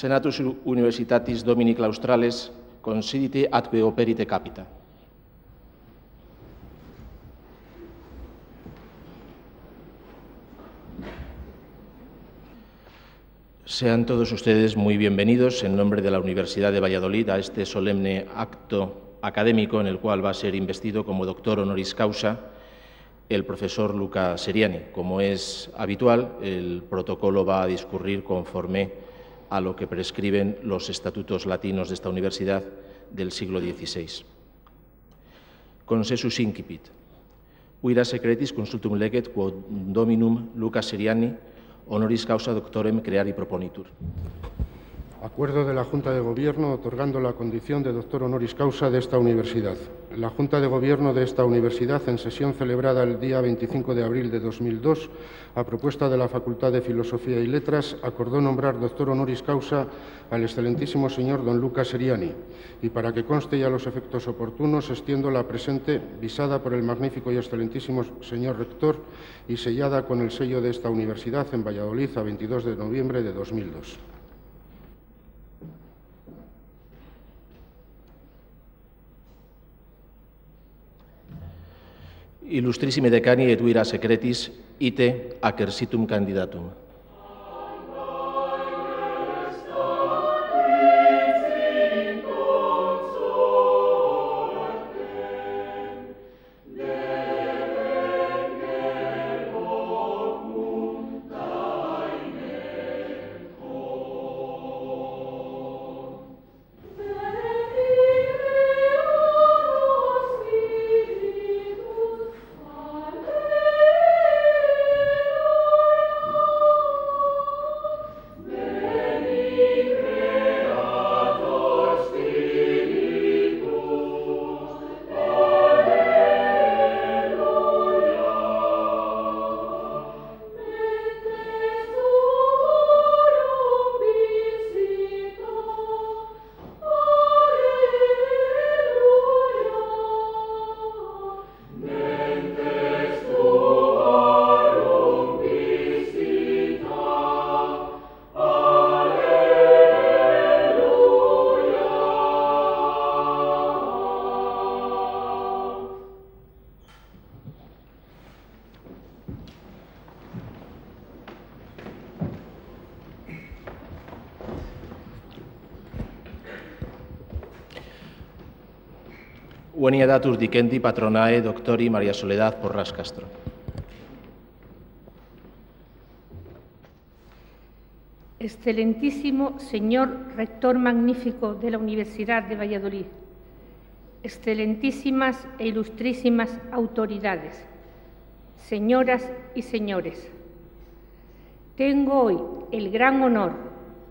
Senatus Universitatis Domini Claustrales considite atque operite capita. Sean todos ustedes muy bienvenidos en nombre de la Universidad de Valladolid a este solemne acto académico en el cual va a ser investido como doctor honoris causa el profesor Luca Seriani. Como es habitual, el protocolo va a discurrir conforme a lo que prescriben los estatutos latinos de esta universidad del siglo XVI. Consensus incipit. Uira secretis consultum leget quod dominum Luca Seriani honoris causa doctorem creari proponitur. Acuerdo de la Junta de Gobierno otorgando la condición de doctor honoris causa de esta universidad. La Junta de Gobierno de esta universidad, en sesión celebrada el día 25 de abril de 2002, a propuesta de la Facultad de Filosofía y Letras, acordó nombrar doctor honoris causa al excelentísimo señor don Lucas Seriani. Y para que conste ya los efectos oportunos, extiendo la presente visada por el magnífico y excelentísimo señor rector y sellada con el sello de esta universidad en Valladolid a 22 de noviembre de 2002. Illustrissimi decani et vira secretis ite acersitum candidatum. Patronae María Soledad. Excelentísimo señor rector magnífico de la Universidad de Valladolid, excelentísimas e ilustrísimas autoridades, señoras y señores, tengo hoy el gran honor,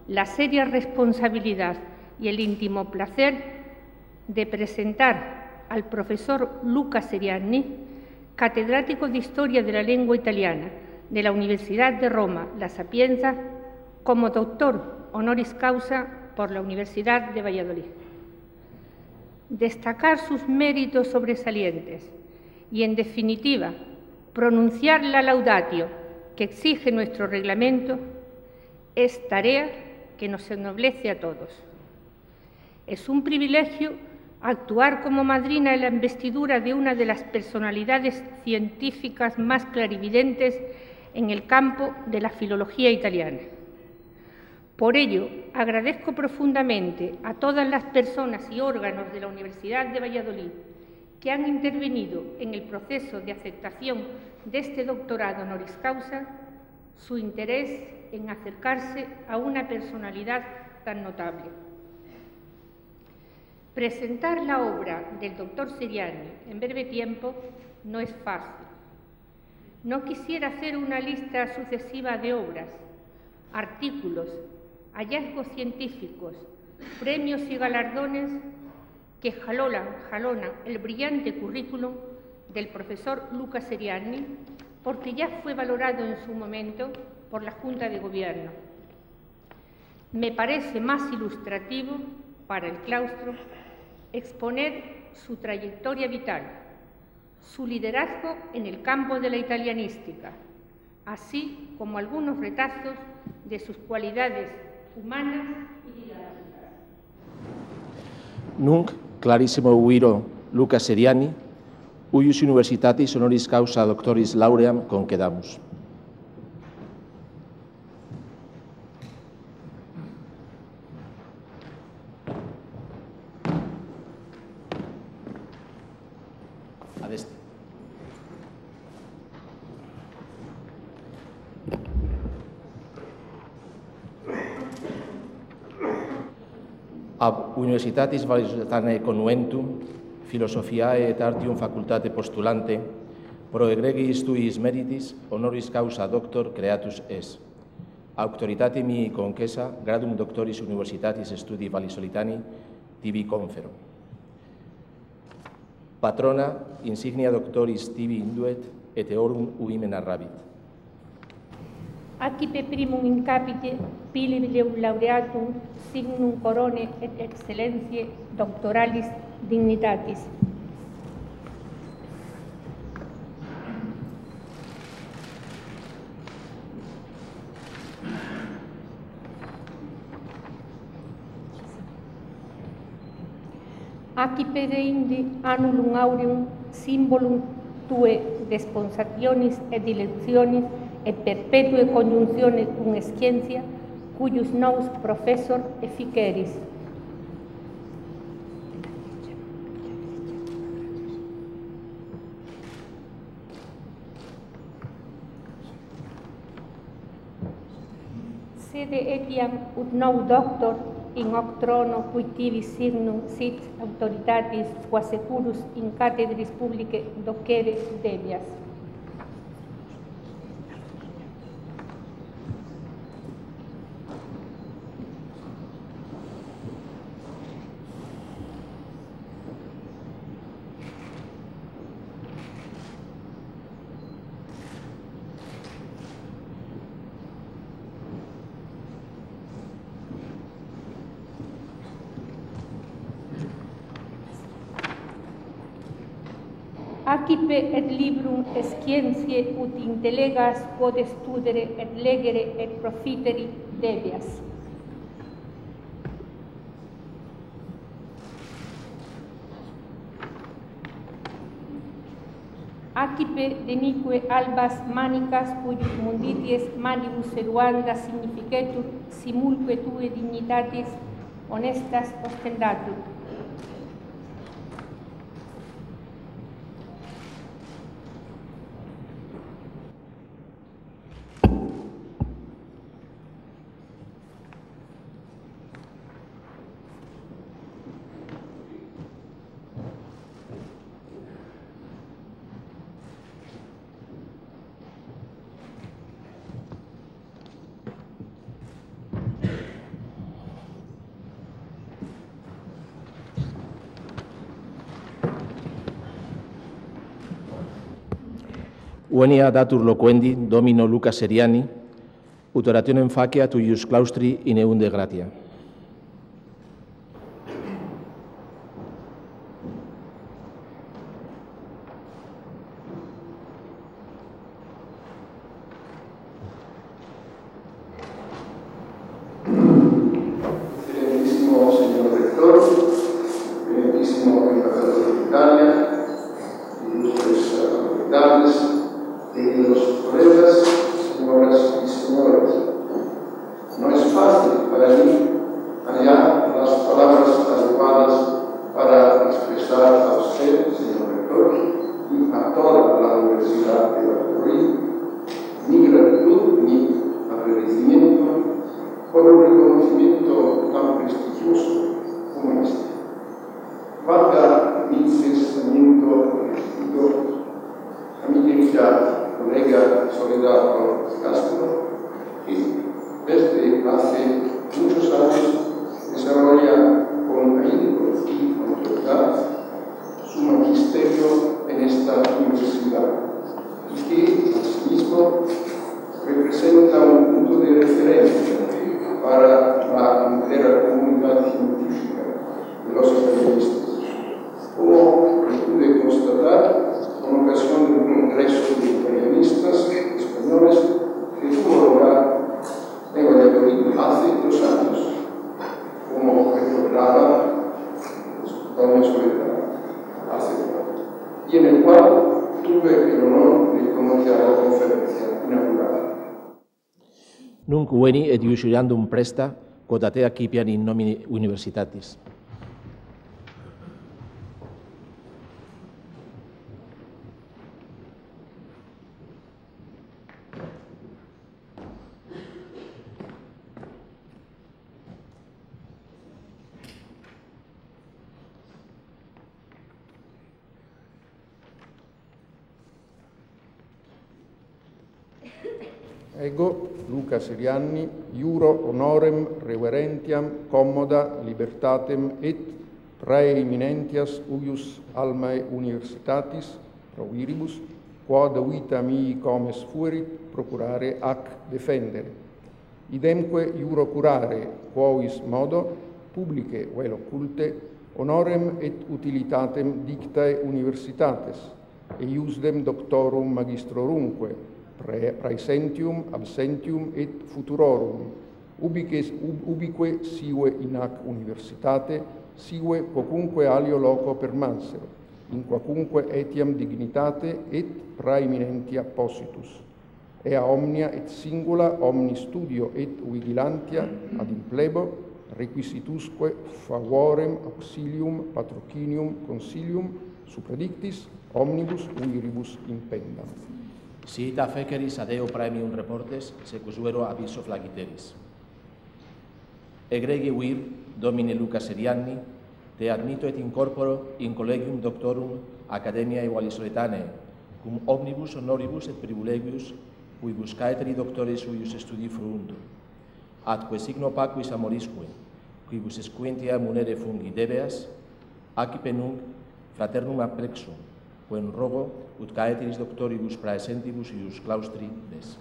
la seria responsabilidad y el íntimo placer de presentar al profesor Luca Seriani, catedrático de Historia de la Lengua Italiana de la Universidad de Roma La Sapienza, como doctor honoris causa por la Universidad de Valladolid. Destacar sus méritos sobresalientes y, en definitiva, pronunciar la laudatio que exige nuestro reglamento es tarea que nos ennoblece a todos. Es un privilegio actuar como madrina en la investidura de una de las personalidades científicas más clarividentes en el campo de la filología italiana. Por ello, agradezco profundamente a todas las personas y órganos de la Universidad de Valladolid que han intervenido en el proceso de aceptación de este doctorado honoris causa su interés en acercarse a una personalidad tan notable. Presentar la obra del doctor Seriani en breve tiempo no es fácil. No quisiera hacer una lista sucesiva de obras, artículos, hallazgos científicos, premios y galardones que jalonan, jalonan el brillante currículum del profesor Luca Seriani, porque ya fue valorado en su momento por la Junta de Gobierno. Me parece más ilustrativo para el claustro exponer su trayectoria vital, su liderazgo en el campo de la italianística, así como algunos retazos de sus cualidades humanas y didácticas. Nunc clarissimo viro Lucas Seriani, uius universitatis honoris causa doctoris lauream concedamus. Universitatis Vallisolitanae Conuentum, Philosophiae et Artium Facultate Postulante, pro egregis tuis meritis honoris causa doctor creatus es. Auctoritate mi conquesa gradum doctoris universitatis studi Vallisolitani tibi confero. Patrona insignia doctoris tibi induet et eorum uimen arrabit. Acipe primum incapite pilium laureatum signum corone et excellentiae doctoralis dignitatis. Acipe deinde annulum aureum symbolum tue desponsationis et dilectionis e perpetue conxunción cun esciencia cuyos nous profesor e fiqueris. Sede etiam ut nou doctor in hoc trono cui tibi signum sit autoritatis quae securus in cathedris publicae docere debias. Participe et librum scientiae ut intelegas quod studere et legere et profiteri debias. Acipe denique albas manicas cuius mundities manibus eruanda significetur simulque tue dignitatis honestas ostendatur. Venia datur loquendi Domino Lucas Seriani, ut orationem facea tuius claustri in eunde gratia. científica de los periodistas. Como pude constatar con ocasión de un congreso de periodistas españoles que tuvo lugar en Valladolid hace dos años, como recordaba Antonio Soledad hace poco, y en el cual tuve el honor de comentar la conferencia inaugural. Nunc veni et iusurandum presta quod a te accipian in nomine universitatis. Ego, Luca Serianni, iuro honorem reverentiam commoda libertatem et praeminentias uius almae universitatis proviribus quod vita mihi comes fuerit, procurare ac defendere. Idemque iuro curare, quois modo, publice vel occulte, honorem et utilitatem dictae universitates, eiusdem doctorum magistrorumque, praesentium, absentium et futurorum, ubique, ubique sive in hac universitate, sive quocunque alio loco permansero, in quacunque etiam dignitate et praeminentia positus. Ea omnia et singula omni studio et vigilantia ad implebo requisitusque favorem auxilium patrocinium consilium supradictis omnibus viribus impendam. Si ita fekeris adeo praemium reportes, secusuero aviso flagiteris. Egregi vir, domine Luca Serianni, te admito et incorporo in collegium doctorum Academiae igualisoletane, cum omnibus honoribus et privilegius cui buscaetri doctores suius studi fruuntur. Atque signo pacuis amorisque, quibus escuentia munere fungi debeas, acipe nunc fraternum aprexum, quen rogo ut caeteris doctoribus praesentibus ius claustri des.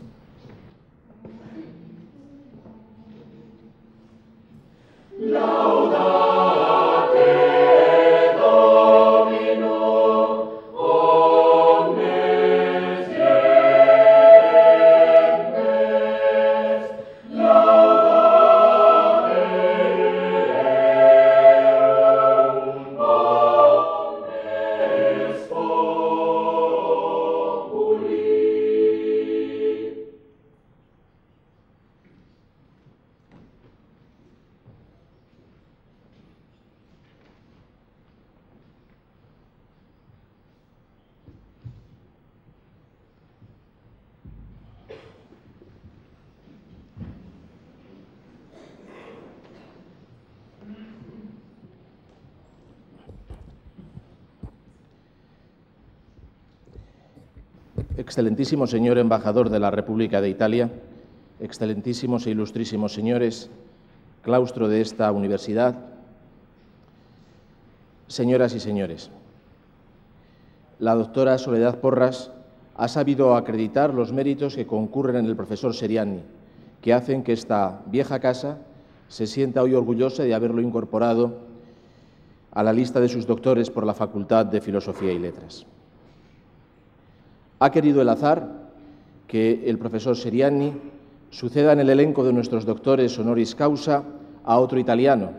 Laudato Excelentísimo señor embajador de la República de Italia, excelentísimos e ilustrísimos señores, claustro de esta universidad, señoras y señores, la doctora Soledad Porras ha sabido acreditar los méritos que concurren en el profesor Seriani, que hacen que esta vieja casa se sienta hoy orgullosa de haberlo incorporado a la lista de sus doctores por la Facultad de Filosofía y Letras. Ha querido el azar que el profesor Seriani suceda en el elenco de nuestros doctores honoris causa a otro italiano,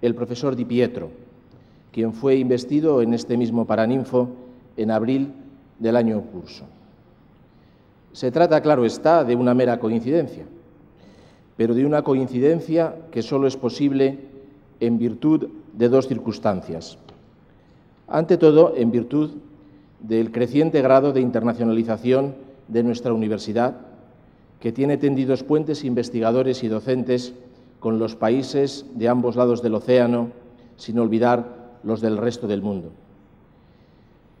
el profesor Di Pietro, quien fue investido en este mismo Paraninfo en abril del año curso. Se trata, claro está, de una mera coincidencia, pero de una coincidencia que solo es posible en virtud de dos circunstancias. Ante todo, en virtud del creciente grado de internacionalización de nuestra universidad, que tiene tendidos puentes investigadores y docentes con los países de ambos lados del océano, sin olvidar los del resto del mundo.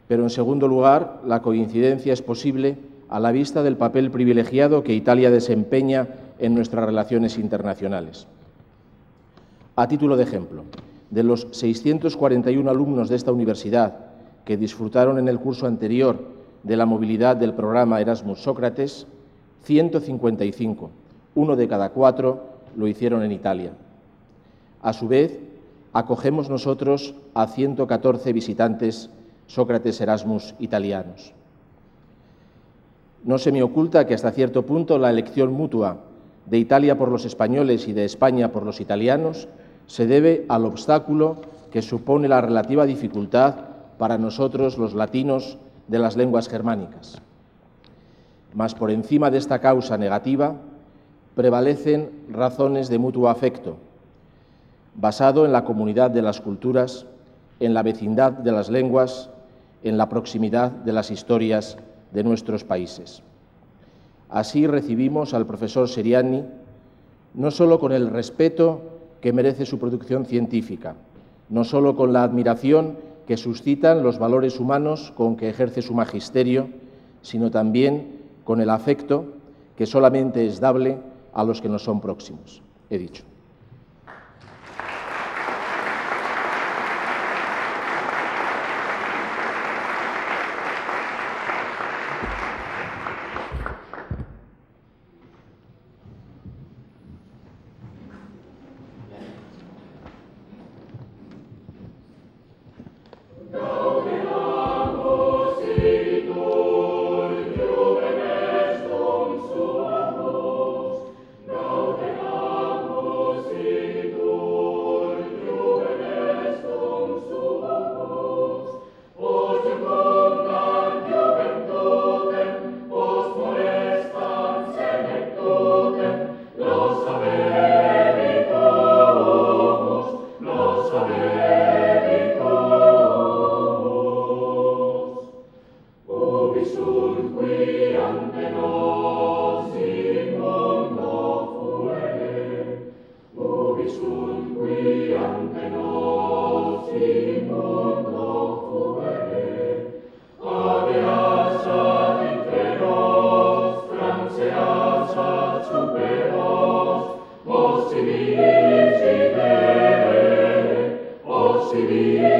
Pero, en segundo lugar, la coincidencia es posible a la vista del papel privilegiado que Italia desempeña en nuestras relaciones internacionales. A título de ejemplo, de los 641 alumnos de esta universidad que disfrutaron en el curso anterior de la movilidad del programa Erasmus Sócrates, 155, uno de cada cuatro, lo hicieron en Italia. A su vez, acogemos nosotros a 114 visitantes Sócrates Erasmus italianos. No se me oculta que hasta cierto punto la elección mutua de Italia por los españoles y de España por los italianos se debe al obstáculo que supone la relativa dificultad para nosotros los latinos de las lenguas germánicas. Mas por encima de esta causa negativa, prevalecen razones de mutuo afecto, basado en la comunidad de las culturas, en la vecindad de las lenguas, en la proximidad de las historias de nuestros países. Así recibimos al profesor Seriani no solo con el respeto que merece su producción científica, no solo con la admiración que suscitan los valores humanos con que ejerce su magisterio, sino también con el afecto que solamente es dable a los que nos son próximos. He dicho. to.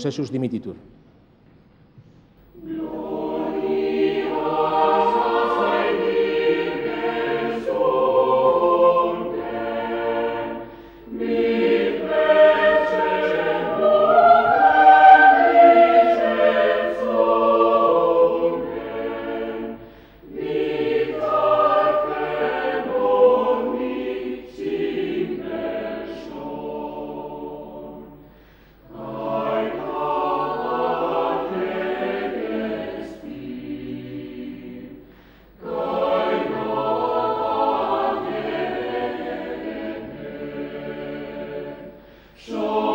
Consensus dimititur. Show